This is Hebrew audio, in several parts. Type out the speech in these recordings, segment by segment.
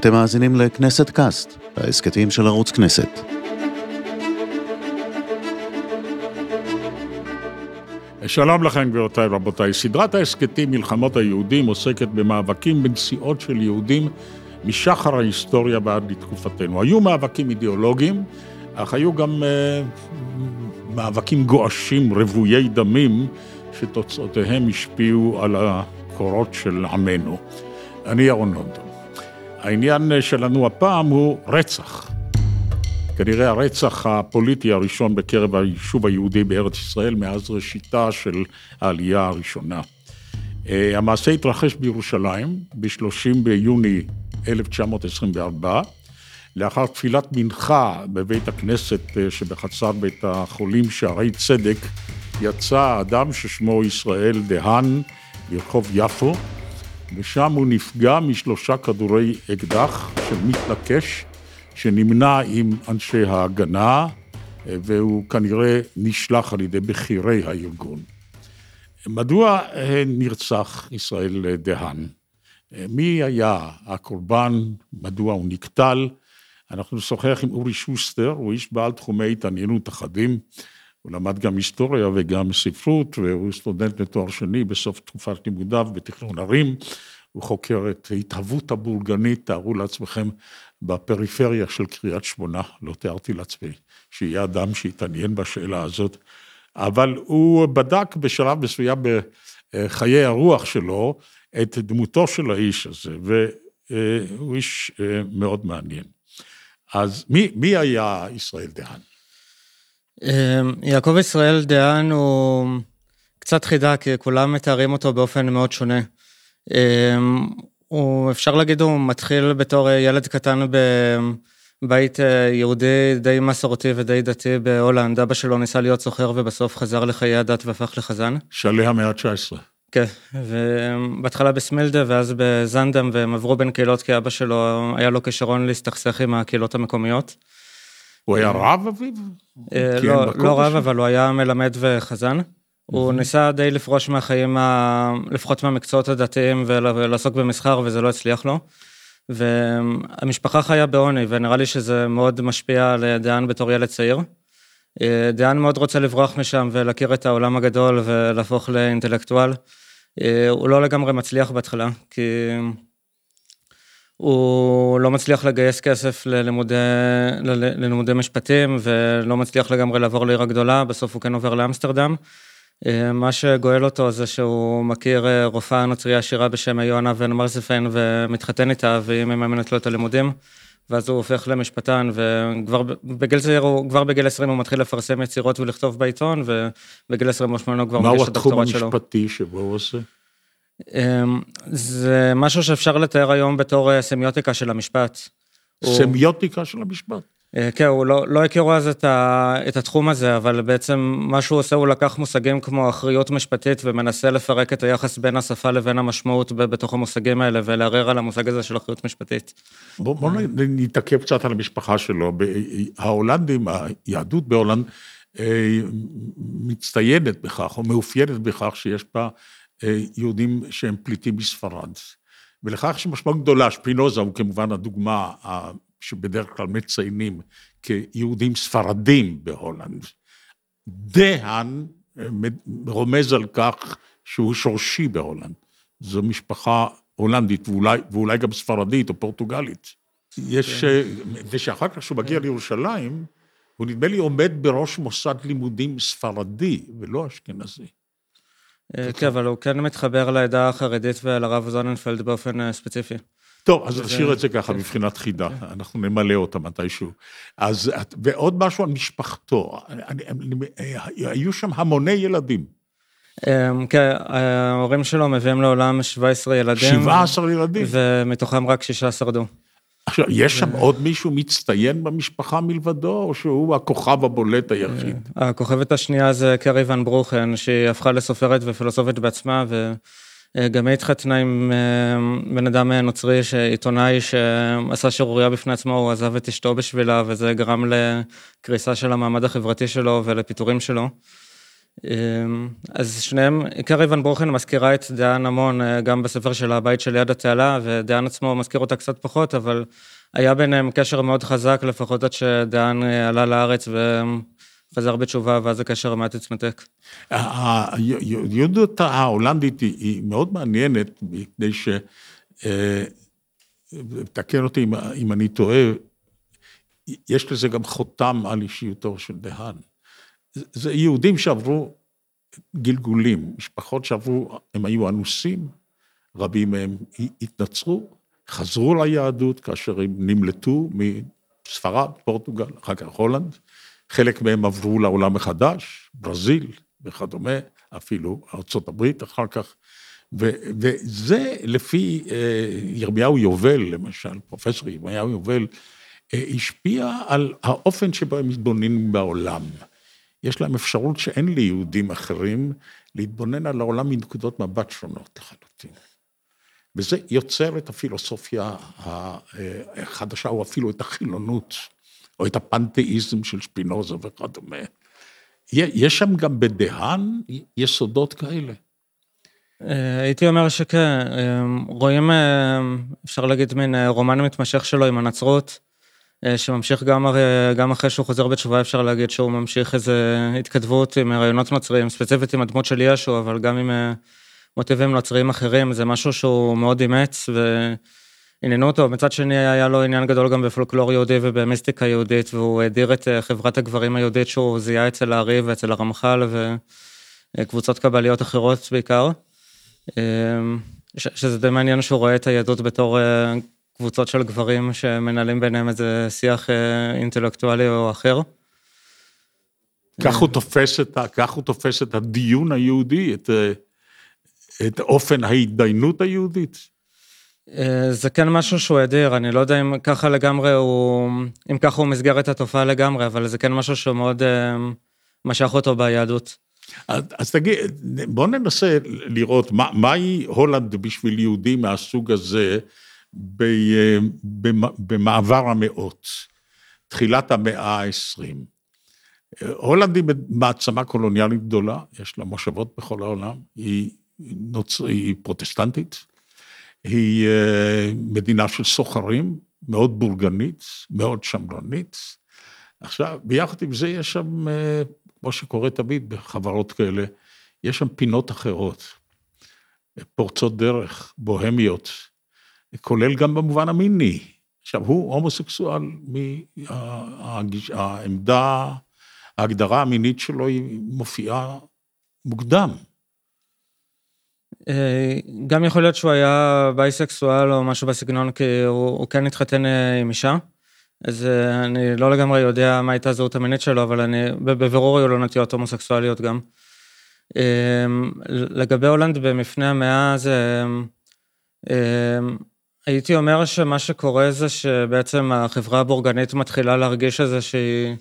אתם מאזינים לכנסת קאסט, ההסכתים של ערוץ כנסת. שלום לכם גבירותיי ורבותיי. סדרת ההסכתים מלחמות היהודים עוסקת במאבקים בנסיעות של יהודים משחר ההיסטוריה ועד לתקופתנו. היו מאבקים אידיאולוגיים, אך היו גם uh, מאבקים גועשים, רוויי דמים, שתוצאותיהם השפיעו על הקורות של עמנו. אני ירון לונדון. העניין שלנו הפעם הוא רצח. כנראה הרצח הפוליטי הראשון בקרב היישוב היהודי בארץ ישראל מאז ראשיתה של העלייה הראשונה. אה, המעשה התרחש בירושלים ב-30 ביוני 1924, לאחר תפילת מנחה בבית הכנסת אה, שבחצר בית החולים שערי צדק, יצא אדם ששמו ישראל דהן ברחוב יפו, ושם הוא נפגע משלושה כדורי אקדח של מתנקש שנמנה עם אנשי ההגנה, והוא כנראה נשלח על ידי בכירי הארגון. מדוע נרצח ישראל דהן? מי היה הקורבן? מדוע הוא נקטל? אנחנו נשוחח עם אורי שוסטר, הוא איש בעל תחומי התעניינות אחדים. הוא למד גם היסטוריה וגם ספרות, והוא סטודנט לתואר שני בסוף תקופת לימודיו בתכנון ערים. הוא חוקר את התהוות הבורגנית, תארו לעצמכם, בפריפריה של קריית שמונה, לא תיארתי לעצמי שיהיה אדם שיתעניין בשאלה הזאת, אבל הוא בדק בשלב מסוים בחיי הרוח שלו את דמותו של האיש הזה, והוא איש מאוד מעניין. אז מי, מי היה ישראל דהן? יעקב ישראל דהן הוא קצת חידה, כי כולם מתארים אותו באופן מאוד שונה. הוא, אפשר להגיד, הוא מתחיל בתור ילד קטן בבית יהודי די מסורתי ודי דתי בהולנד. אבא שלו ניסה להיות סוחר ובסוף חזר לחיי הדת והפך לחזן. שלהי המאה ה-19. כן, ובהתחלה בסמילדה ואז בזנדם, והם עברו בין קהילות כי אבא שלו, היה לו כישרון להסתכסך עם הקהילות המקומיות. הוא היה רב אביו? לא, לא רב, אבל הוא היה מלמד וחזן. הוא ניסה די לפרוש מהחיים. לפחות מהמקצועות הדתיים ולעסוק במסחר, וזה לא הצליח לו. והמשפחה חיה בעוני, ונראה לי שזה מאוד משפיע על דהן בתור ילד צעיר. דהן מאוד רוצה לברוח משם ולהכיר את העולם הגדול ולהפוך לאינטלקטואל. הוא לא לגמרי מצליח בהתחלה, כי הוא לא מצליח לגייס כסף ללימודי, ללימודי משפטים, ולא מצליח לגמרי לעבור לעיר הגדולה, בסוף הוא כן עובר לאמסטרדם. מה שגואל אותו זה שהוא מכיר רופאה נוצריה עשירה בשם יוהנה ון מרזפן ומתחתן איתה והיא מממנת לו את הלימודים. ואז הוא הופך למשפטן וכבר בגיל צעיר, כבר בגיל 20 הוא מתחיל לפרסם יצירות ולכתוב בעיתון ובגיל 28 הוא כבר מגיש את הדוקטורט שלו. מהו התחום המשפטי שבו הוא עושה? זה משהו שאפשר לתאר היום בתור סמיוטיקה של המשפט. סמיוטיקה של המשפט? כן, הוא לא, לא הכירו אז את, ה, את התחום הזה, אבל בעצם מה שהוא עושה, הוא לקח מושגים כמו אחריות משפטית ומנסה לפרק את היחס בין השפה לבין המשמעות בתוך המושגים האלה, ולערער על המושג הזה של אחריות משפטית. בואו בוא נתעכב קצת על המשפחה שלו. ההולנדים, היהדות בהולנד מצטיינת בכך, או מאופיינת בכך שיש בה יהודים שהם פליטים מספרד. ולכך יש משמעות גדולה, שפינוזה הוא כמובן הדוגמה שבדרך כלל מציינים כיהודים ספרדים בהולנד. דה האן רומז על כך שהוא שורשי בהולנד. זו משפחה הולנדית ואולי, ואולי גם ספרדית או פורטוגלית. יש, כן. ושאחר כך כשהוא מגיע לירושלים, הוא נדמה לי עומד בראש מוסד לימודים ספרדי ולא אשכנזי. כן, אבל הוא כן מתחבר לעדה החרדית ולרב זוננפלד באופן ספציפי. טוב, אז נשאיר את זה ככה מבחינת חידה, אנחנו נמלא אותה מתישהו. אז, ועוד משהו על משפחתו, היו שם המוני ילדים. כן, ההורים שלו מביאים לעולם 17 ילדים. 17 ילדים? ומתוכם רק שישה שרדו. עכשיו, יש שם עוד מישהו מצטיין במשפחה מלבדו, או שהוא הכוכב הבולט היחיד? הכוכבת השנייה זה קרי ון ברוכן, שהיא הפכה לסופרת ופילוסופית בעצמה, ו... גם היא התחתנה עם בן אדם נוצרי, עיתונאי שעשה שערוריה בפני עצמו, הוא עזב את אשתו בשבילה, וזה גרם לקריסה של המעמד החברתי שלו ולפיטורים שלו. אז שניהם, עיקר איוון ברוכן מזכירה את דהן המון, גם בספר של הבית של יד התעלה, ודהן עצמו מזכיר אותה קצת פחות, אבל היה ביניהם קשר מאוד חזק, לפחות עד שדהן עלה לארץ וחזר בתשובה, ואז הקשר מעט התמתק. היהודות ההולנדית היא מאוד מעניינת, מפני ש... תקן אותי אם אני טועה, יש לזה גם חותם על אישיותו של דהן. זה יהודים שעברו גלגולים, משפחות שעברו, הם היו אנוסים, רבים מהם התנצרו, חזרו ליהדות כאשר הם נמלטו מספרד, פורטוגל, אחר כך הולנד, חלק מהם עברו לעולם החדש, ברזיל וכדומה, אפילו ארה"ב אחר כך, ו, וזה לפי אה, ירמיהו יובל, למשל, פרופסור ירמיהו יובל, אה, השפיע על האופן שבו הם מתבוננים בעולם. יש להם אפשרות שאין ליהודים אחרים להתבונן על העולם מנקודות מבט שונות לחלוטין. וזה יוצר את הפילוסופיה החדשה, או אפילו את החילונות, או את הפנתאיזם של שפינוזה וכדומה. יש שם גם בדהן יסודות כאלה. אה, הייתי אומר שכן, אה, רואים, אה, אפשר להגיד, מין רומן מתמשך שלו עם הנצרות. אה, שממשיך גם, גם אחרי שהוא חוזר בתשובה, אפשר להגיד שהוא ממשיך איזה התכתבות עם רעיונות נוצריים, ספציפית עם הדמות של ישו, אבל גם עם אה, מוטיבים נוצריים אחרים, זה משהו שהוא מאוד אימץ ועניינו אותו. מצד שני, היה לו עניין גדול גם בפולקלור יהודי ובמיסטיקה יהודית, והוא הדיר את אה, חברת הגברים היהודית שהוא זיהה אצל הארי ואצל הרמח"ל וקבוצות קבליות אחרות בעיקר. שזה די מעניין שהוא רואה את היהדות בתור קבוצות של גברים שמנהלים ביניהם איזה שיח אה, אינטלקטואלי או אחר. כך הוא תופס את, כך הוא תופס את הדיון היהודי, את, אה, את אופן ההתדיינות היהודית. אה, זה כן משהו שהוא הדיר, אני לא יודע אם ככה לגמרי הוא, אם ככה הוא מסגר את התופעה לגמרי, אבל זה כן משהו שמאוד משך אותו ביהדות. אז, אז תגיד, בוא ננסה לראות מה, מהי הולנד בשביל יהודי מהסוג הזה, במעבר המאות, תחילת המאה ה-20. הולנד היא מעצמה קולוניאלית גדולה, יש לה מושבות בכל העולם, היא, נוצ... היא פרוטסטנטית, היא אה, מדינה של סוחרים, מאוד בורגנית, מאוד שמרנית. עכשיו, ביחד עם זה יש שם, אה, כמו שקורה תמיד בחברות כאלה, יש שם פינות אחרות, פורצות דרך, בוהמיות, כולל גם במובן המיני. עכשיו, הוא הומוסקסואל מהעמדה, ההגדרה המינית שלו היא מופיעה מוקדם. אה, גם יכול להיות שהוא היה בייסקסואל או משהו בסגנון, כי הוא, הוא כן התחתן אה, עם אישה. אז אה, אני לא לגמרי יודע מה הייתה הזהות המינית שלו, אבל אני, בבירור היו לו נטיות הומוסקסואליות גם. לגבי הולנד במפנה המאה זה... הייתי אומר שמה שקורה זה שבעצם החברה הבורגנית מתחילה להרגיש איזושהי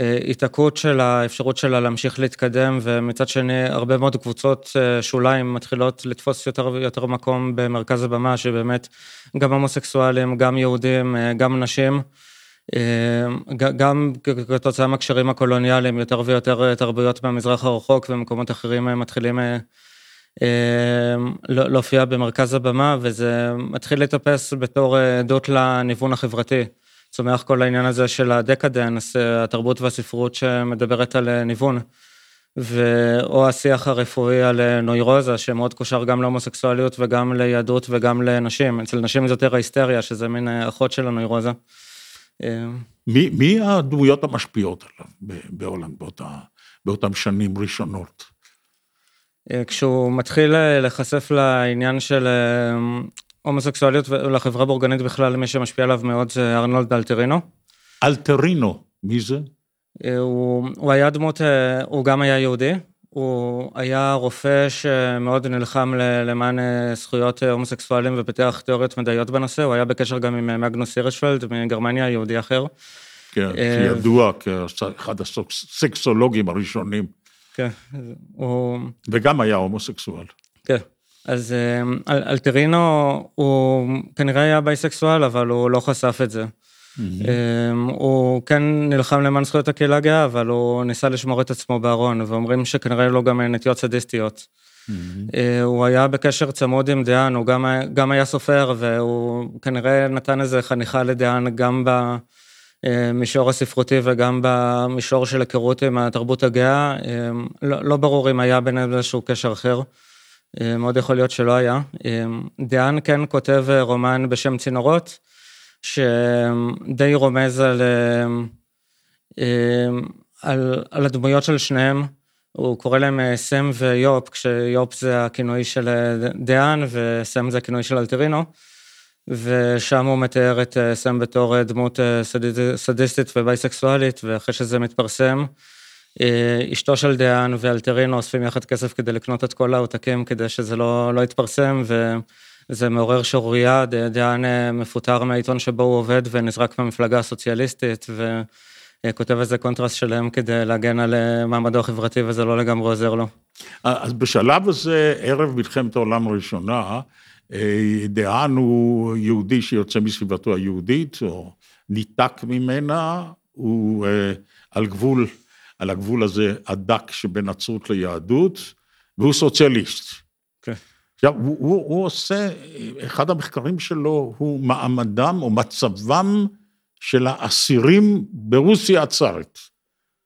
אה, התעקות של האפשרות שלה להמשיך להתקדם, ומצד שני הרבה מאוד קבוצות אה, שוליים מתחילות לתפוס יותר ויותר מקום במרכז הבמה, שבאמת גם הומוסקסואלים, גם יהודים, אה, גם נשים, גם כתוצאה מהקשרים הקולוניאליים, יותר ויותר תרבויות מהמזרח הרחוק ומקומות אחרים מתחילים לא, להופיע במרכז הבמה, וזה מתחיל לטפס בתור אה, עדות לניוון החברתי. צומח כל העניין הזה של הדקדנס, אה, התרבות והספרות שמדברת על אה, ניוון. או השיח הרפואי על נוירוזה, שמאוד קושר גם להומוסקסואליות וגם ליהדות וגם לנשים. אצל נשים זה יותר ההיסטריה, שזה מין אחות של הנוירוזה. מי, מי הדמויות המשפיעות עליו בהולנד באותה, באותם שנים ראשונות? אה, כשהוא מתחיל אה, להיחשף לעניין של אה, הומוסקסואליות ולחברה בורגנית בכלל, מי שמשפיע עליו מאוד זה ארנולד אלטרינו. אלטרינו, מי זה? הוא, הוא היה דמות, הוא גם היה יהודי, הוא היה רופא שמאוד נלחם למען זכויות הומוסקסואלים ופיתח תיאוריות מדעיות בנושא, הוא היה בקשר גם עם מגנוס הירשפלד מגרמניה, יהודי אחר. כן, שידוע כאחד הסקסולוגים הראשונים. כן, הוא... וגם היה הומוסקסואל. כן, אז אמ, אלטרינו הוא כנראה היה בייסקסואל, אבל הוא לא חשף את זה. הוא כן נלחם למען זכויות הקהילה הגאה, אבל הוא ניסה לשמור את עצמו בארון, ואומרים שכנראה לו גם נטיות סדיסטיות. הוא היה בקשר צמוד עם דיין, הוא גם, גם היה סופר, והוא כנראה נתן איזה חניכה לדיין גם במישור הספרותי וגם במישור של היכרות עם התרבות הגאה. לא, לא ברור אם היה ביניהם איזשהו קשר אחר. מאוד יכול להיות שלא היה. דיין כן כותב רומן בשם צינורות, שדי רומז על, על, על הדמויות של שניהם. הוא קורא להם סם ויופ, כשיופ זה הכינוי של דיאן וסם זה הכינוי של אלטרינו. ושם הוא מתאר את סם בתור דמות סדיסטית ובייסקסואלית, ואחרי שזה מתפרסם, אשתו של דה האן ואלטרינו אוספים יחד כסף כדי לקנות את כל העותקים כדי שזה לא, לא יתפרסם, וזה מעורר שערורייה, דה האן מפוטר מהעיתון שבו הוא עובד ונזרק מהמפלגה הסוציאליסטית, וכותב איזה קונטרס שלם כדי להגן על מעמדו החברתי, וזה לא לגמרי עוזר לו. אז בשלב הזה, ערב מלחמת העולם הראשונה, דיאן הוא יהודי שיוצא מסביבתו היהודית, או ניתק ממנה, הוא על גבול על הגבול הזה הדק שבין נצרות ליהדות, והוא סוציאליסט. כן. עכשיו, הוא, הוא, הוא עושה, אחד המחקרים שלו הוא מעמדם או מצבם של האסירים ברוסיה הצארית.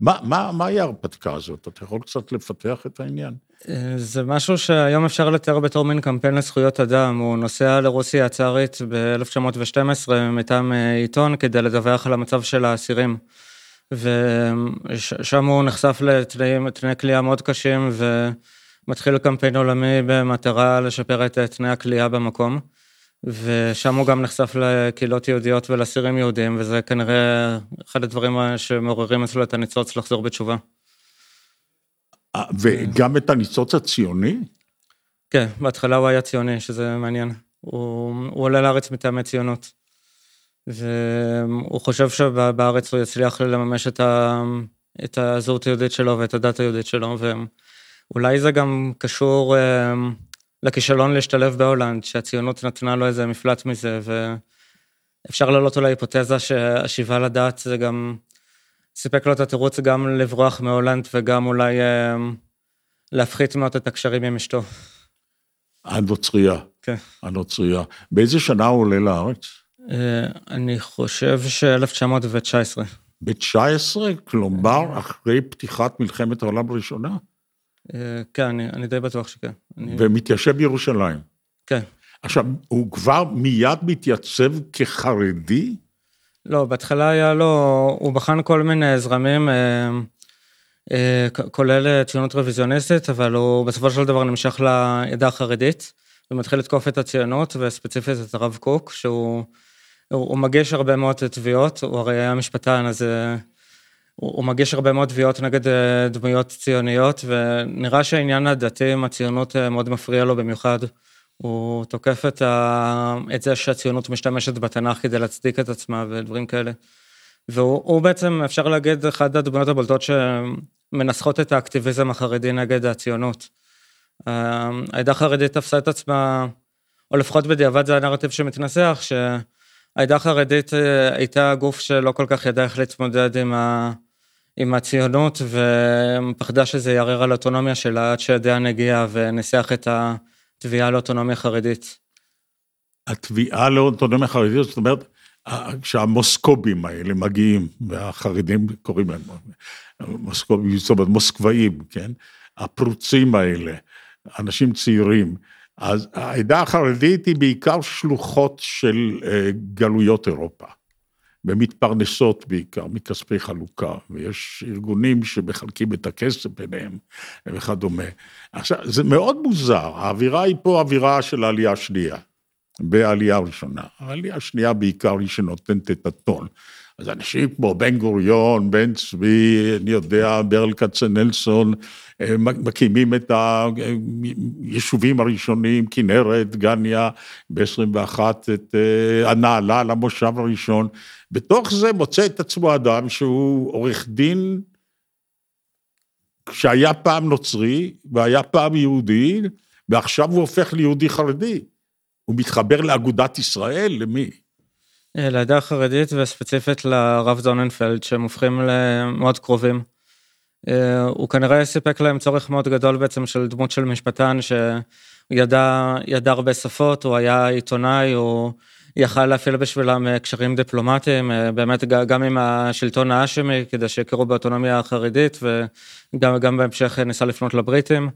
מה, מה, מהי ההרפתקה הזאת? אתה יכול קצת לפתח את העניין? זה משהו שהיום אפשר לתאר בתור מין קמפיין לזכויות אדם. הוא נוסע לרוסיה הצארית ב-1912 מטעם עיתון כדי לדווח על המצב של האסירים. ושם הוא נחשף לתנאי כליאה מאוד קשים ומתחיל קמפיין עולמי במטרה לשפר את תנאי הכליאה במקום. ושם הוא גם נחשף לקהילות יהודיות ולאסירים יהודים, וזה כנראה אחד הדברים שמעוררים אצלו את הניצוץ לחזור בתשובה. וגם את הניצוץ הציוני? כן, בהתחלה הוא היה ציוני, שזה מעניין. הוא, הוא עולה לארץ מטעמי ציונות. והוא חושב שבארץ הוא יצליח לממש את, ה... את הזהות היהודית שלו ואת הדת היהודית שלו, ואולי זה גם קשור אמ, לכישלון להשתלב בהולנד, שהציונות נתנה לו איזה מפלט מזה, ואפשר להעלות אולי היפותזה שהשיבה לדת זה גם סיפק לו את התירוץ גם לברוח מהולנד וגם אולי אמ, להפחית מאוד את הקשרים עם אשתו. הנוצרייה. כן. הנוצרייה. באיזה שנה הוא עולה לארץ? אה, אני חושב ש-1919. ב-19? כלומר, אחרי פתיחת מלחמת העולם הראשונה? אה, כן, אני, אני די בטוח שכן. אני... ומתיישב בירושלים. כן. עכשיו, הוא כבר מיד מתייצב כחרדי? לא, בהתחלה היה לו, הוא בחן כל מיני זרמים, אה, כולל ציונות רוויזיוניסטית, אבל הוא בסופו של דבר נמשך לעדה החרדית, ומתחיל לתקוף את הציונות, וספציפית את הרב קוק, שהוא... הוא, הוא מגיש הרבה מאוד תביעות, הוא הרי היה משפטן, אז אה, הוא, הוא מגיש הרבה מאוד תביעות נגד אה, דמויות ציוניות, ונראה שהעניין הדתי עם הציונות אה, מאוד מפריע לו במיוחד. הוא תוקף את, ה... את זה שהציונות משתמשת בתנ"ך כדי להצדיק את עצמה ודברים כאלה. והוא בעצם, אפשר להגיד, אחת הדמויות הבולטות שמנסחות את האקטיביזם החרדי נגד הציונות. העדה החרדית תפסה את עצמה, או לפחות בדיעבד זה הנרטיב שמתנסח, ש... העדה החרדית אה, הייתה גוף שלא כל כך ידע איך להתמודד עם, ה... עם הציונות, ופחדה שזה יערער על האוטונומיה שלה עד שהדיין הגיע וניסח את התביעה לאוטונומיה חרדית. התביעה לאוטונומיה חרדית, זאת אומרת, כשהמוסקובים האלה מגיעים, והחרדים קוראים להם מוסקובים, זאת אומרת מוסקבאים, כן? הפרוצים האלה, אנשים צעירים, אז העדה החרדית היא בעיקר שלוחות של אה, גלויות אירופה, ומתפרנסות בעיקר מכספי חלוקה, ויש ארגונים שמחלקים את הכסף ביניהם וכדומה. עכשיו, זה מאוד מוזר, האווירה היא פה אווירה של העלייה השנייה, בעלייה הראשונה. העלייה השנייה בעיקר היא שנותנת את הטון. אז אנשים כמו בן גוריון, בן צבי, אני יודע, ברל כצנלסון, אה, מקימים את היישובים הראשונים, כנרת, גניה, ב-21 את אה, הנעלה למושב הראשון. בתוך זה מוצא את עצמו אדם שהוא עורך דין שהיה פעם נוצרי והיה פעם יהודי, ועכשיו הוא הופך ליהודי חרדי. הוא מתחבר לאגודת ישראל, למי? אה, לעדה החרדית וספציפית לרב זוננפלד, שהם הופכים למאוד קרובים. אה, הוא כנראה סיפק להם צורך מאוד גדול בעצם של דמות של משפטן שידע ידע הרבה שפות, הוא היה עיתונאי, הוא יכל להפעיל בשבילם אה, קשרים דיפלומטיים, באמת גם עם השלטון האשמי, כדי שיכירו באוטונומיה החרדית, וגם בהמשך ניסה לפנות לבריטים.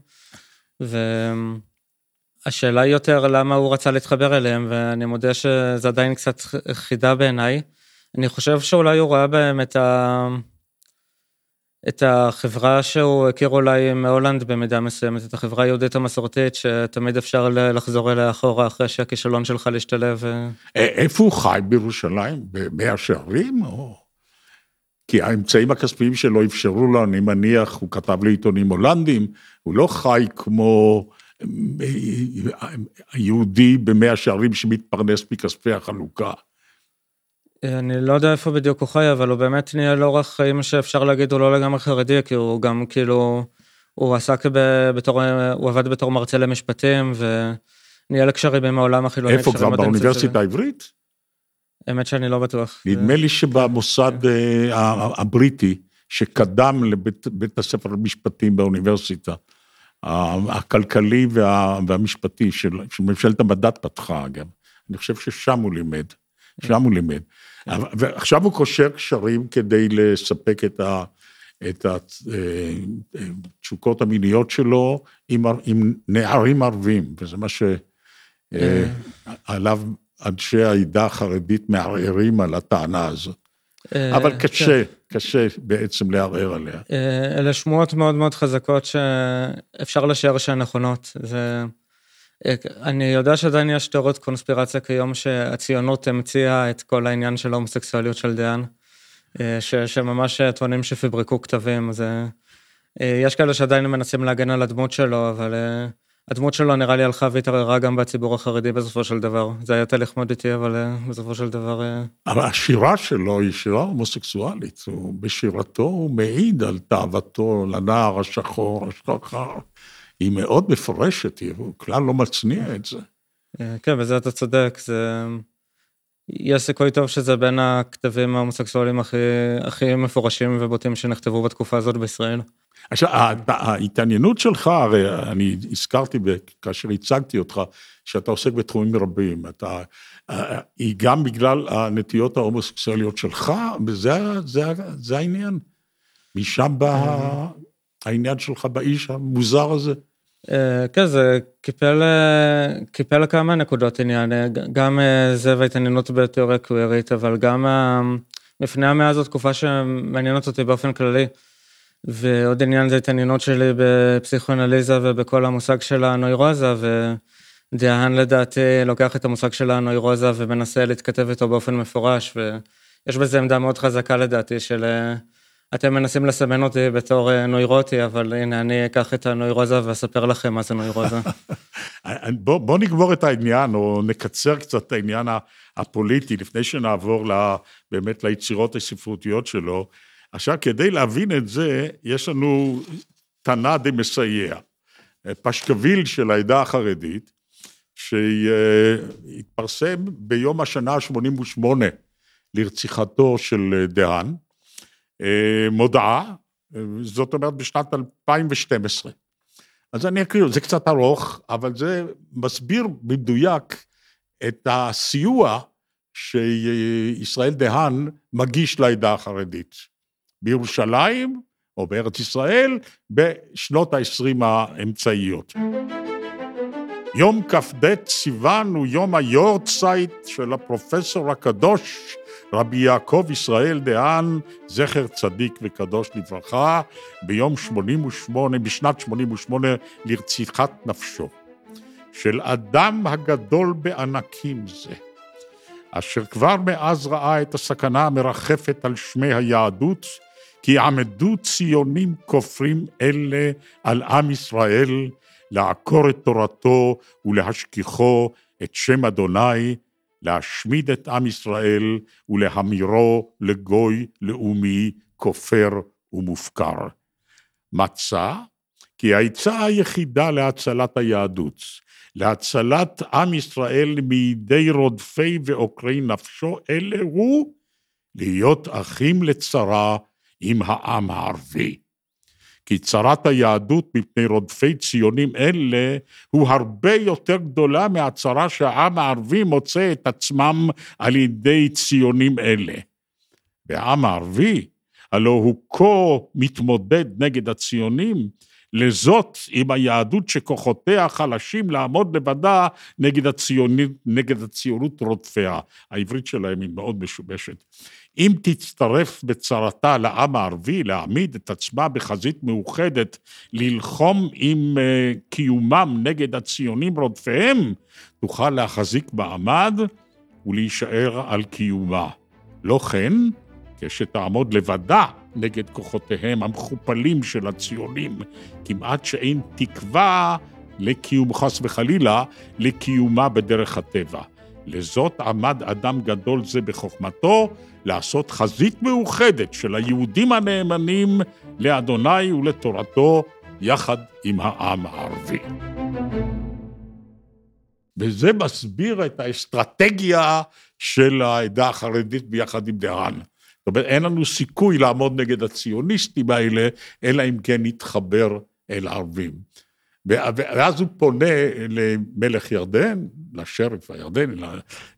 והשאלה היא יותר למה הוא רצה להתחבר אליהם, ואני מודה שזה עדיין קצת חידה בעיניי. אני חושב שאולי הוא ראה בהם את ה... את החברה שהוא הכיר אולי מהולנד במידה מסוימת, את החברה היהודית המסורתית, שתמיד אפשר לחזור אליה אחורה אחרי שהכישלון שלך להשתלב. איפה הוא חי בירושלים? במאה שערים? או... כי האמצעים הכספיים שלו אפשרו לו, אני מניח, הוא כתב לעיתונים הולנדים, הוא לא חי כמו יהודי במאה שערים שמתפרנס מכספי החלוקה. אני לא יודע איפה בדיוק הוא חי, אבל הוא באמת נהיה לאורח חיים שאפשר להגיד הוא לא לגמרי חרדי, כי הוא גם כאילו, הוא עסק בתור, הוא עבד בתור מרצה למשפטים, ונהיה לקשרים עם העולם החילוני. איפה כבר, באוניברסיטה העברית? האמת שאני לא בטוח. נדמה לי שבמוסד אה, הבריטי, שקדם לבית הספר למשפטים באוניברסיטה, הכלכלי והמשפטי של ממשלת המדד פתחה, אגב. אני חושב ששם הוא לימד, שם הוא לימד. ועכשיו הוא קושר קשרים כדי לספק את, ה, את התשוקות המיניות שלו עם, עם נערים ערבים, וזה מה שעליו אנשי העדה החרדית מערערים על הטענה הזאת. אבל קשה, קשה בעצם לערער עליה. אלה שמועות מאוד מאוד חזקות שאפשר לשער שהן נכונות. זה... אני יודע שעדיין יש תיאוריות קונספירציה כיום שהציונות המציאה את כל העניין של ההומוסקסואליות של דיין, אה, ש, שממש טוענים שפברקו כתבים, זה... אה, יש כאלה שעדיין מנסים להגן על הדמות שלו, אבל אה, הדמות שלו נראה לי הלכה והתערערה גם בציבור החרדי בסופו של דבר. זה היה תהליך מאוד איטי, אבל בסופו של דבר... אבל השירה שלו היא שירה הומוסקסואלית. בשירתו הוא מעיד על תאוותו לנער השחור, השחר. היא מאוד מפורשת, הוא כלל לא מצניע את זה. אה, כן, בזה אתה צודק, זה... יש סיכוי טוב שזה בין הכתבים ההומוסקסואליים הכי, הכי מפורשים ובוטים שנכתבו בתקופה הזאת בישראל. עכשיו, ההתעניינות שלך, הרי אני הזכרתי כאשר הצגתי אותך, שאתה עוסק בתחומים רבים, אתה, אה, היא גם בגלל הנטיות ההומוסקסואליות שלך, וזה זה, זה העניין. משם בא אה. העניין שלך באיש המוזר הזה. אה, כן, זה קיפל, אה, קיפל כמה נקודות עניין, אה, גם זה וההתעניינות בתיאוריה קווירית, אבל גם לפני המאה הזאת תקופה שמעניינת אותי באופן כללי. ועוד עניין זה התעניינות שלי בפסיכואנליזה ובכל המושג של הנוירוזה, ודיאן לדעתי לוקח את המושג של הנוירוזה ומנסה להתכתב איתו באופן מפורש, ויש בזה עמדה מאוד חזקה לדעתי של אתם מנסים לסמן אותי בתור אה, נוירוטי, אבל הנה, אני אקח את הנוירוזה ואספר לכם מה זה נוירוזה. בוא, בוא נגמור את העניין, או נקצר קצת את העניין הפוליטי, לפני שנעבור לה, באמת ליצירות הספרותיות שלו. עכשיו, כדי להבין את זה, יש לנו תנא דמסייע. פשקוויל של העדה החרדית, שהתפרסם ביום השנה ה-88 לרציחתו של דהן, אה, מודעה, זאת אומרת בשנת 2012. אז אני אקריא, זה קצת ארוך, אבל זה מסביר במדויק את הסיוע שישראל דהן מגיש לעדה החרדית. בירושלים, או בארץ ישראל, בשנות ה-20 האמצעיות. יום כ"ד סיוון הוא יום היורצייט של הפרופסור הקדוש רבי יעקב ישראל דהן, זכר צדיק וקדוש לברכה, ביום 88, בשנת 88 לרציחת נפשו. של אדם הגדול בענקים זה, אשר כבר מאז ראה את הסכנה המרחפת על שמי היהדות, כי עמדו ציונים כופרים אלה על עם ישראל, לעקור את תורתו ולהשכיחו את שם אדוני, להשמיד את עם ישראל ולהמירו לגוי לאומי כופר ומופקר. מצא כי העצה היחידה להצלת היהדות, להצלת עם ישראל מידי רודפי ועוקרי נפשו, אלה הוא להיות אחים לצרה עם העם הערבי. כי צרת היהדות מפני רודפי ציונים אלה הוא הרבה יותר גדולה מהצרה שהעם הערבי מוצא את עצמם על ידי ציונים אלה. והעם הערבי, הלא הוא כה מתמודד נגד הציונים, לזאת עם היהדות שכוחותיה חלשים לעמוד לבדה נגד, הציונית, נגד הציונות רודפיה. העברית שלהם היא מאוד משובשת. אם תצטרף בצרתה לעם הערבי להעמיד את עצמה בחזית מאוחדת, ללחום עם uh, קיומם נגד הציונים רודפיהם, תוכל להחזיק מעמד ולהישאר על קיומה. לא כן, כשתעמוד לבדה נגד כוחותיהם המחופלים של הציונים, כמעט שאין תקווה לקיום, חס וחלילה, לקיומה בדרך הטבע. לזאת עמד אדם גדול זה בחוכמתו, לעשות חזית מאוחדת של היהודים הנאמנים לאדוני ולתורתו, יחד עם העם הערבי. וזה מסביר את האסטרטגיה של העדה החרדית ביחד עם דהן. זאת אומרת, אין לנו סיכוי לעמוד נגד הציוניסטים האלה, אלא אם כן נתחבר אל הערבים. ואז הוא פונה למלך ירדן, לשריף הירדני,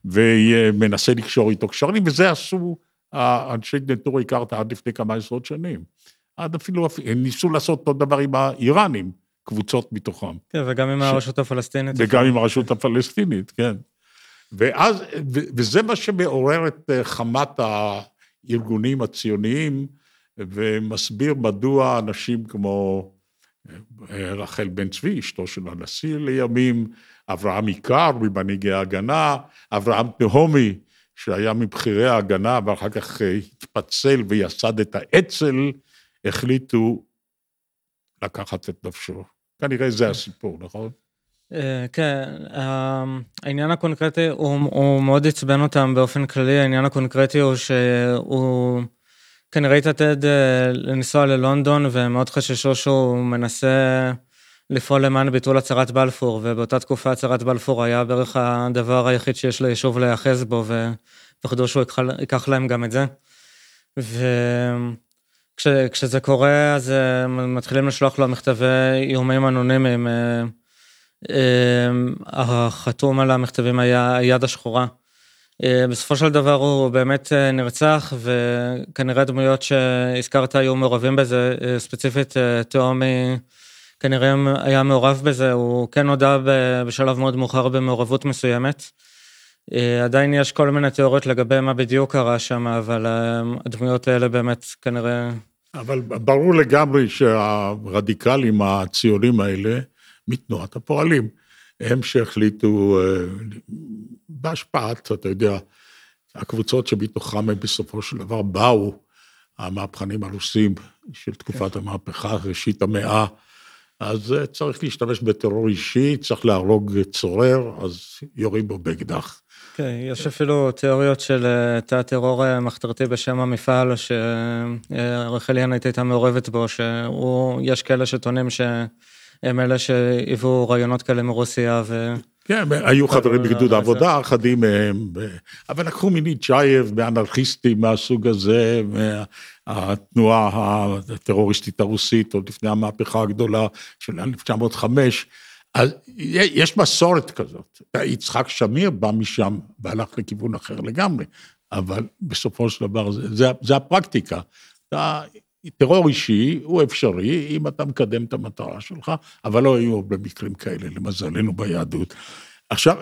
ומנסה לקשור איתו קשרים, וזה עשו אנשי דנטורי הכרת עד לפני כמה עשרות שנים. עד אפילו, הם ניסו לעשות אותו דבר עם האיראנים, קבוצות מתוכם. כן, וגם עם הרשות הפלסטינית. וגם עם הרשות הפלסטינית, כן. ואז, וזה מה שמעורר את אה, חמת הארגונים הציוניים, ומסביר מדוע אנשים כמו רחל בן צבי, אשתו של הנשיא לימים, אברהם עיקר ממנהיגי ההגנה, אברהם תהומי, שהיה מבכירי ההגנה ואחר כך אה, התפצל ויסד את האצ"ל, החליטו לקחת את נפשו. כנראה זה הסיפור, נכון? אה, כן, העניין הקונקרטי, הוא מאוד עצבן אותם באופן כללי, העניין הקונקרטי הוא שהוא כנראה התעתד אה, לנסוע ללונדון, והם מאוד חששו שהוא מנסה לפעול למען ביטול הצהרת בלפור, ובאותה תקופה הצהרת בלפור היה בערך הדבר היחיד שיש ליישוב להיאחז בו, ופחדו שהוא ייקח להם גם את זה. וכשזה קורה, אז אה, מתחילים לשלוח לו מכתבי איומים אנונימיים. אה, החתום על המכתבים היה היד השחורה. אה, בסופו של דבר הוא באמת אה, נרצח, וכנראה דמויות שהזכרת היו מעורבים בזה, אה, ספציפית תאומי כנראה היה מעורב בזה, הוא כן הודה בשלב מאוד מאוחר במעורבות מסוימת. עדיין יש כל מיני תיאוריות לגבי מה בדיוק קרה שם, אבל הדמויות האלה באמת כנראה... אבל ברור לגמרי שהרדיקלים הציונים האלה מתנועת הפועלים. הם שהחליטו, בהשפעת, אתה יודע, הקבוצות שמתוכם הם בסופו של דבר באו, המהפכנים הרוסים של תקופת המהפכה, ראשית המאה, אז אה, צריך להשתמש בטרור אישי, צריך להרוג צורר, אז יורים בו באקדח. כן, יש אפילו תיאוריות של אה, תא טרור מחתרתי בשם המפעל, שרחל ינית הייתה מעורבת בו, שיש כאלה שטוענים ש... הם אלה שהיוו רעיונות כאלה מרוסיה ו... כן, היו חברים בגדוד העבודה, אחדים מהם, אבל לקחו מניצ'ייב, מאנרכיסטים מהסוג הזה, מהתנועה הטרוריסטית הרוסית, עוד לפני המהפכה הגדולה של 1905. אז יש מסורת כזאת. יצחק שמיר בא משם והלך לכיוון אחר לגמרי, אבל בסופו של דבר זה, זה, זה הפרקטיקה. אתה טרור אישי הוא אפשרי אם אתה מקדם את המטרה שלך, אבל לא היו הרבה מקרים כאלה, למזלנו ביהדות. עכשיו,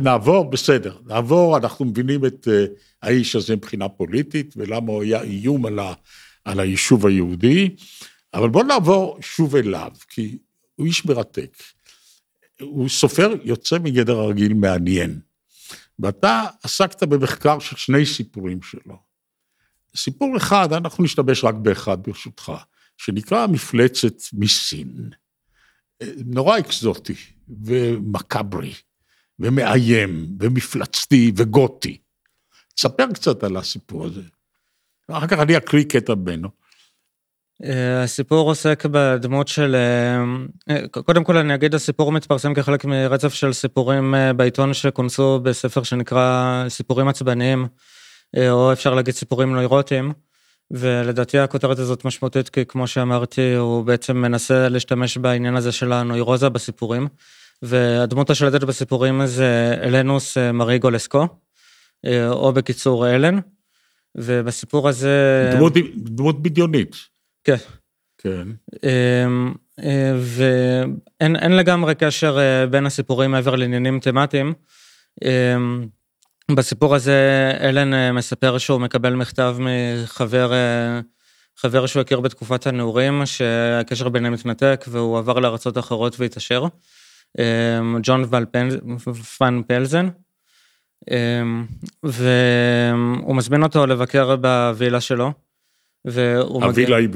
נעבור, בסדר, נעבור, אנחנו מבינים את uh, האיש הזה מבחינה פוליטית, ולמה הוא היה איום על, ה, על היישוב היהודי, אבל בואו נעבור שוב אליו, כי הוא איש מרתק. הוא סופר יוצא מגדר הרגיל מעניין. ואתה עסקת במחקר של שני סיפורים שלו. סיפור אחד, אנחנו נשתמש רק באחד ברשותך, שנקרא מפלצת מסין. נורא אקזוטי ומקאברי ומאיים ומפלצתי וגותי. תספר קצת על הסיפור הזה. אחר כך אני אקריא קטע ממנו. הסיפור עוסק בדמות של... קודם כל אני אגיד, הסיפור מתפרסם כחלק מרצף של סיפורים בעיתון שכונסו בספר שנקרא סיפורים עצבניים, או אפשר להגיד סיפורים נוירוטיים. ולדעתי הכותרת הזאת משמעותית כי כמו שאמרתי הוא בעצם מנסה להשתמש בעניין הזה של הנוירוזה בסיפורים. והדמות השלטת בסיפורים זה אלנוס מריגו לסקו, או בקיצור אלן. ובסיפור הזה... דמות, דמות בדיונית. כן. כן. ואין לגמרי קשר בין הסיפורים מעבר לעניינים תמטיים. בסיפור הזה אלן מספר שהוא מקבל מכתב מחבר חבר שהוא הכיר בתקופת הנעורים שהקשר ביניהם מתנתק והוא עבר לארצות אחרות והתעשר. ג'ון פן פלזן. והוא מזמין אותו לבקר בווילה שלו. הווילה היא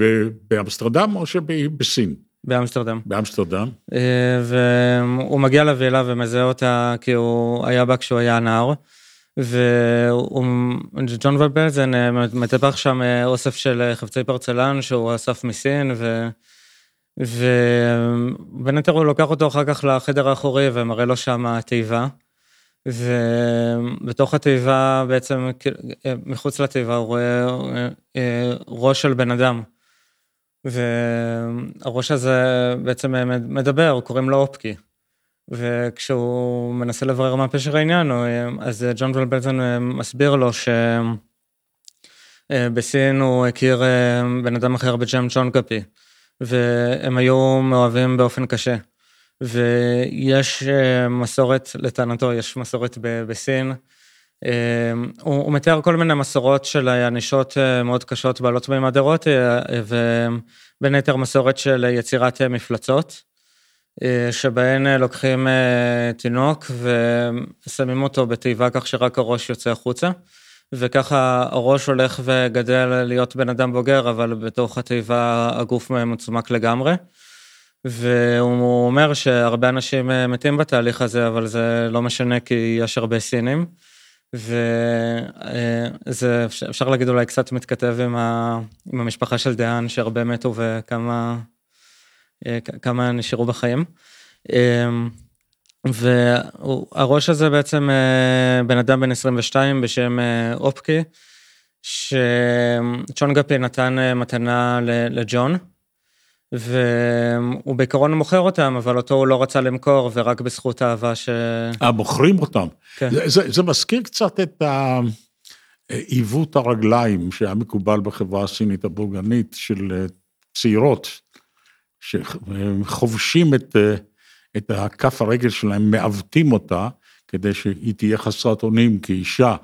באמסטרדם או שבסין? באמסטרדם. באמסטרדם. והוא מגיע לווילה ומזהה אותה כי הוא היה בה כשהוא היה נער. וג'ון ולבלזן מטפח שם אוסף של חפצי פרצלן שהוא אסף מסין ו... ובין היתר הוא לוקח אותו אחר כך לחדר האחורי ומראה לו שם תיבה. ובתוך התיבה בעצם מחוץ לתיבה הוא רואה ראש של בן אדם. והראש הזה בעצם מדבר קוראים לו אופקי. וכשהוא מנסה לברר מה פשר העניין, אז ג'ון ולבלזן מסביר לו שבסין הוא הכיר בן אדם אחר בשם ג'ון קפי, והם היו מאוהבים באופן קשה. ויש מסורת, לטענתו, יש מסורת בסין. הוא מתאר כל מיני מסורות של ענישות מאוד קשות בעלות מימד אירוטי, ובין היתר מסורת של יצירת מפלצות. שבהן לוקחים תינוק ושמים אותו בתיבה כך שרק הראש יוצא החוצה. וככה הראש הולך וגדל להיות בן אדם בוגר, אבל בתוך התיבה הגוף מצומק לגמרי. והוא אומר שהרבה אנשים מתים בתהליך הזה, אבל זה לא משנה כי יש הרבה סינים. וזה אפשר להגיד אולי קצת מתכתב עם, ה... עם המשפחה של דיין, שהרבה מתו וכמה כמה נשארו בחיים. והראש הזה בעצם בן אדם בן 22 בשם אופקי, שצ'ון גפי נתן מתנה לג'ון, והוא בעיקרון מוכר אותם, אבל אותו הוא לא רצה למכור, ורק בזכות האהבה ש... אה, מוכרים אותם. כן. זה, זה מזכיר קצת את עיוות הרגליים שהיה מקובל בחברה הסינית הבורגנית של צעירות. שחובשים את, את הכף הרגל שלהם, מעוותים אותה, כדי שהיא תהיה חסרת אונים כאישה,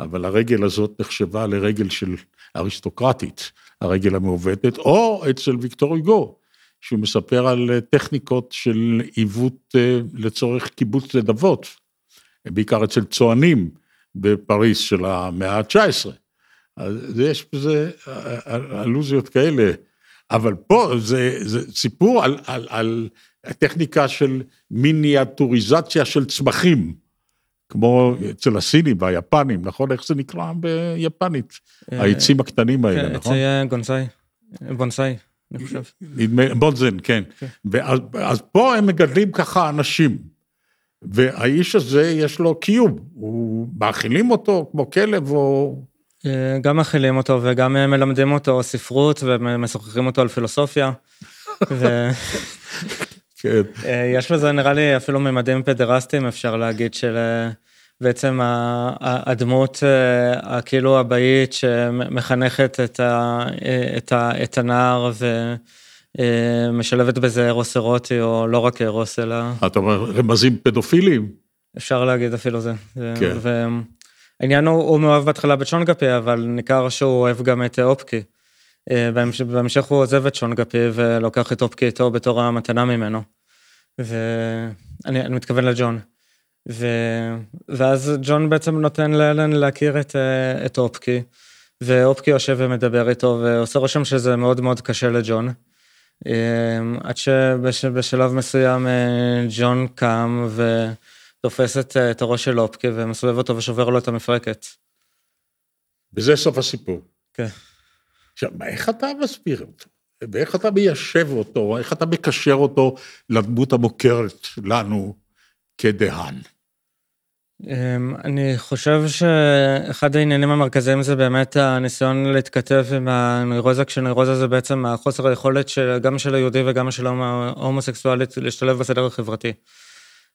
אבל הרגל הזאת נחשבה לרגל של אריסטוקרטית, הרגל המעוותת, או אצל ויקטור היגו, שהוא מספר על טכניקות של עיוות לצורך קיבוץ נדבות, בעיקר אצל צוענים בפריס של המאה ה-19. אז יש בזה אלוזיות כאלה. אבל פה זה, זה סיפור על, על, על הטכניקה של מיניאטוריזציה של צמחים, כמו אצל הסינים והיפנים, נכון? איך זה נקרא ביפנית? העצים הקטנים האלה, כן, נכון? עצי גונסאי, בונסאי, אני חושב. בונזן, כן. ואז, אז פה הם מגדלים ככה אנשים, והאיש הזה יש לו קיום, הוא מאכילים אותו כמו כלב או... גם מכילים אותו וגם מלמדים אותו ספרות ומשוחחים אותו על פילוסופיה. ו... כן. יש בזה נראה לי אפילו ממדים פדרסטיים אפשר להגיד של בעצם הדמות הכאילו הבאית שמחנכת את, ה... את, ה... את הנער ומשלבת בזה ארוס אירוטי או לא רק ארוס אלא... אתה אומר רמזים פדופיליים? אפשר להגיד אפילו זה. כן. ו... העניין הוא, הוא מאוהב בהתחלה בצ'ון גפי, אבל ניכר שהוא אוהב גם את אופקי. בהמשך, בהמשך הוא עוזב את צ'ון גפי ולוקח את אופקי איתו בתור המתנה ממנו. ואני מתכוון לג'ון. ו... ואז ג'ון בעצם נותן לאלן להכיר את, את אופקי, ואופקי יושב ומדבר איתו, ועושה רושם שזה מאוד מאוד קשה לג'ון. עד שבשלב מסוים ג'ון קם ו... תופס את הראש של אופקי ומסובב אותו ושובר לו את המפרקת. וזה סוף הסיפור. כן. עכשיו, איך אתה מסביר אותו? ואיך אתה מיישב אותו, איך אתה מקשר אותו לדמות המוכרת לנו כדהן. אמ, אני חושב שאחד העניינים המרכזיים זה באמת הניסיון להתכתב עם הנוירוזה, כשנוירוזה זה בעצם החוסר היכולת של, גם של היהודי וגם של ההומוסקסואלית להשתלב בסדר החברתי.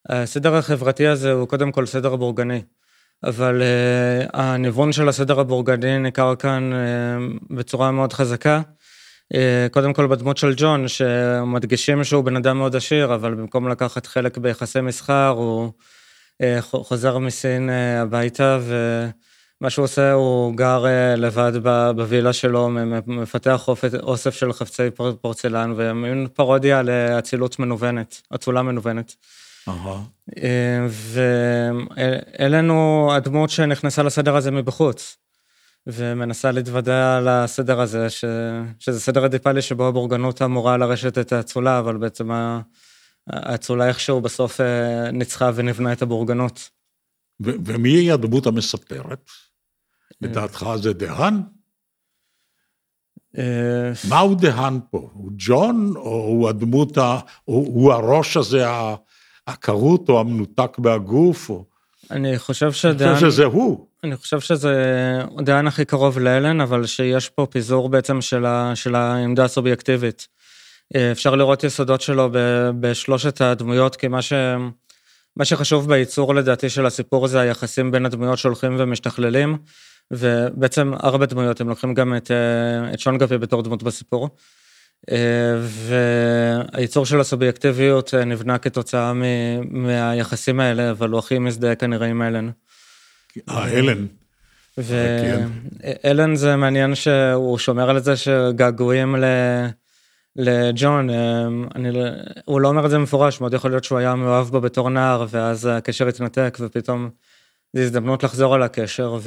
הסדר החברתי הזה הוא קודם כל סדר בורגני, אבל uh, הניוון של הסדר הבורגני ניכר כאן uh, בצורה מאוד חזקה. Uh, קודם כל בדמות של ג'ון, שמדגישים שהוא בן אדם מאוד עשיר, אבל במקום לקחת חלק ביחסי מסחר, הוא... אה, חוזר מסין אה, הביתה, ומה שהוא עושה, הוא גר אה, לבד בווילה שלו, מפתח אוסף של חפצי פורצלן, ומין פרודיה לאצילות מנוונת, אצולה מנוונת. ואלן הוא הדמות שנכנסה לסדר הזה מבחוץ, ומנסה להתוודע על הסדר הזה, ש... שזה סדר אדיפלי שבו הבורגנות אמורה לרשת את האצולה, אבל בעצם האצולה איכשהו בסוף אה, ניצחה ונבנה את הבורגנות. ומי היא הדמות המספרת? לדעתך זה דהן? אה, מהו דהן פה? הוא ג'ון, או הוא הדמות, ה... הוא הראש הזה הכרות או המנותק מהגוף? או... אני חושב שדהן... אני חושב שזה הוא. אני חושב שזה דהן הכי קרוב לאלן, אבל שיש פה פיזור בעצם של, ה... של העמדה הסובייקטיבית. אה, אפשר לראות יסודות שלו בשלושת הדמויות, כי מה, ש... מה שחשוב בייצור לדעתי של הסיפור זה היחסים בין הדמויות שהולכים ומשתכללים, ובעצם ארבע דמויות, הם לוקחים גם את, אה, את שון גבי בתור דמות בסיפור. אה, והייצור של הסובייקטיביות נבנה כתוצאה מהיחסים האלה, אבל הוא הכי מזדהה כנראה עם אלן. אה, אלן. ואלן זה מעניין שהוא שומר על זה שגעגועים ל... לג'ון, אני, לא, הוא לא אומר את זה מפורש, מאוד יכול להיות שהוא היה מאוהב בו בתור נער, ואז הקשר התנתק, ופתאום זו הזדמנות לחזור על הקשר,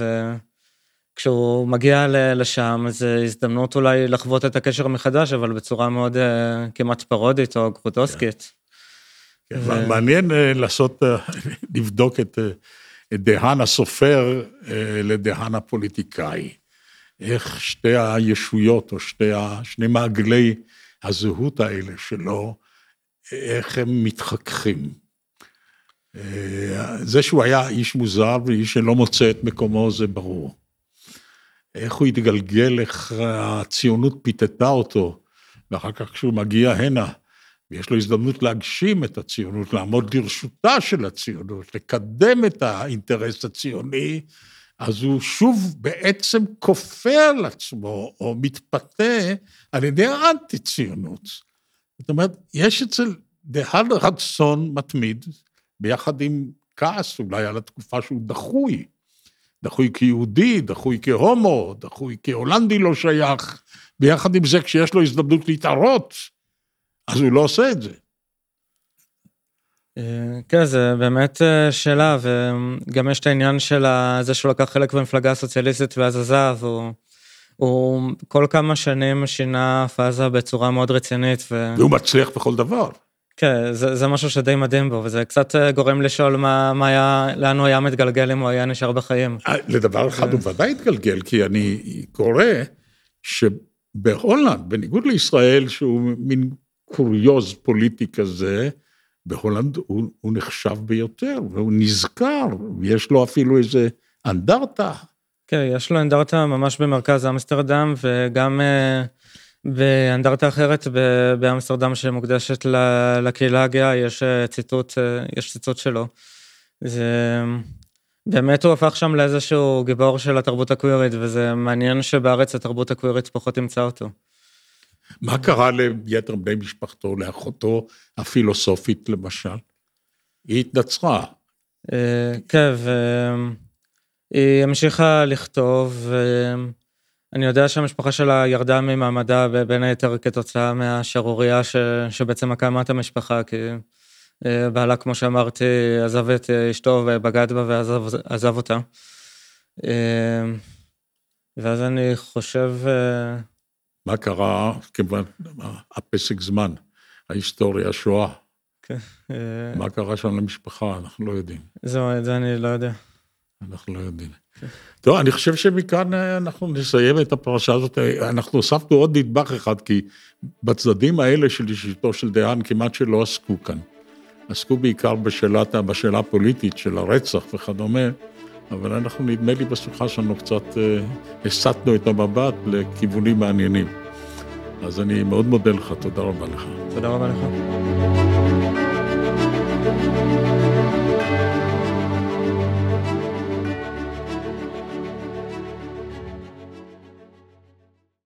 וכשהוא מגיע לשם, זו הזדמנות אולי לחוות את הקשר מחדש, אבל בצורה מאוד אה, כמעט פרודית או גרוטוסקית. כן. כן. מעניין אה, לעשות, אה, לבדוק את, דהן הסופר לדהן הפוליטיקאי. איך שתי הישויות, או שתי, שני מעגלי הזהות האלה שלו, איך הם מתחככים. אה, זה שהוא היה איש מוזר ואיש שלא מוצא את מקומו, זה ברור. איך הוא התגלגל, איך הציונות פיתתה אותו, ואחר כך כשהוא מגיע הנה, ויש לו הזדמנות להגשים את הציונות, לעמוד לרשותה של הציונות, לקדם את האינטרס הציוני, אז הוא שוב בעצם כופה על עצמו, או מתפתה על ידי האנטי-ציונות. זאת אומרת, יש אצל דהל רצון מתמיד, ביחד עם כעס אולי על התקופה שהוא דחוי. דחוי כיהודי, דחוי כהומו, דחוי כהולנדי לא שייך. ביחד עם זה, כשיש לו הזדמנות להתערות, אז הוא לא עושה את זה. אה, כן, זה באמת אה, שאלה, וגם יש את העניין של זה שהוא לקח חלק במפלגה הסוציאליסטית ואז עזב, הוא, הוא כל כמה שנים שינה פאזה בצורה מאוד רצינית. ו... והוא מצליח בכל דבר. כן, זה, זה משהו שדי מדהים בו, וזה קצת אה, גורם לשאול מה, מה היה, לאן הוא היה מתגלגל אם הוא היה נשאר בחיים. לדבר אחד הוא ודאי התגלגל, כי אני קורא שבהולנד, בניגוד לישראל, שהוא מין קוריוז פוליטי כזה, בהולנד הוא, הוא נחשב ביותר, והוא נזכר, ויש לו אפילו איזה אנדרטה. כן, יש לו אנדרטה ממש במרכז אמסטרדם, וגם uh, באנדרטה אחרת באמסטרדם שמוקדשת לקהילה הגאה, יש uh, ציטוט, uh, יש ציטוט שלו. זה... באמת הוא הפך שם לאיזשהו גיבור של התרבות הקווירית, וזה מעניין שבארץ התרבות הקווירית פחות תמצא אותו. מה קרה ליתר בני משפחתו, לאחותו הפילוסופית למשל? היא התנצרה. אה, כן, והיא המשיכה לכתוב, ואני יודע שהמשפחה שלה ירדה ממעמדה בין היתר כתוצאה מהשערורייה שבעצם הקמת המשפחה, כי אה, בעלה, כמו שאמרתי, עזב את אשתו ובגד בה ועזב אותה. אה, ואז אני חושב... מה קרה, כמובן, הפסק זמן, ההיסטוריה, השואה. כן. מה קרה שם למשפחה, אנחנו לא יודעים. זהו, את זה אני לא יודע. אנחנו לא יודעים. טוב, אני חושב שמכאן אה, אנחנו נסיים את הפרשה הזאת. אנחנו הוספנו עוד נדבך אחד, כי בצדדים האלה של אישיותו של דיין כמעט שלא עסקו כאן. עסקו בעיקר בשאלת, בשאלה הפוליטית של הרצח וכדומה, אבל אנחנו, נדמה לי בשיחה שלנו קצת אה, הסטנו את המבט לכיוונים מעניינים. אז אני מאוד מודה לך, תודה רבה לך. תודה רבה לך.